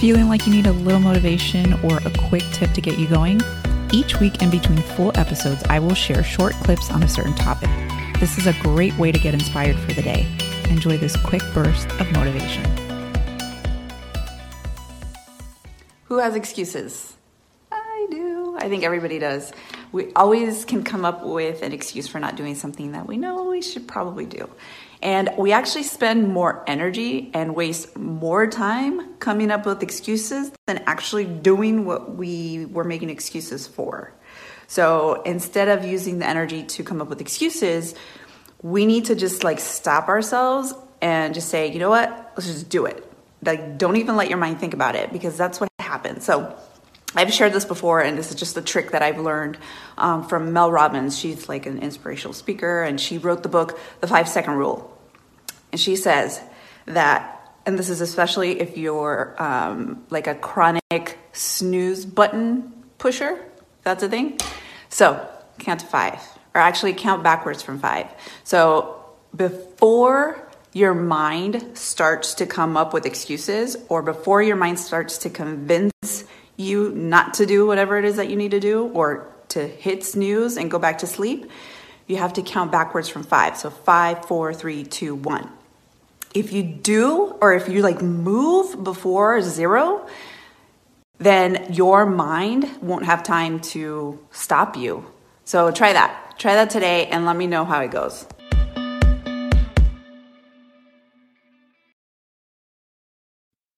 Feeling like you need a little motivation or a quick tip to get you going? Each week in between full episodes, I will share short clips on a certain topic. This is a great way to get inspired for the day. Enjoy this quick burst of motivation. Who has excuses? I do. I think everybody does. We always can come up with an excuse for not doing something that we know we should probably do. And we actually spend more energy and waste more time coming up with excuses than actually doing what we were making excuses for. So instead of using the energy to come up with excuses, we need to just like stop ourselves and just say, you know what, let's just do it. Like, don't even let your mind think about it because that's what happens. So, I've shared this before, and this is just a trick that I've learned um, from Mel Robbins. She's like an inspirational speaker, and she wrote the book, The Five Second Rule. And she says that, and this is especially if you're um, like a chronic snooze button pusher, that's a thing. So count to five, or actually count backwards from five. So before your mind starts to come up with excuses, or before your mind starts to convince you not to do whatever it is that you need to do, or to hit snooze and go back to sleep, you have to count backwards from five. So five, four, three, two, one if you do or if you like move before zero, then your mind won't have time to stop you. So try that. Try that today and let me know how it goes.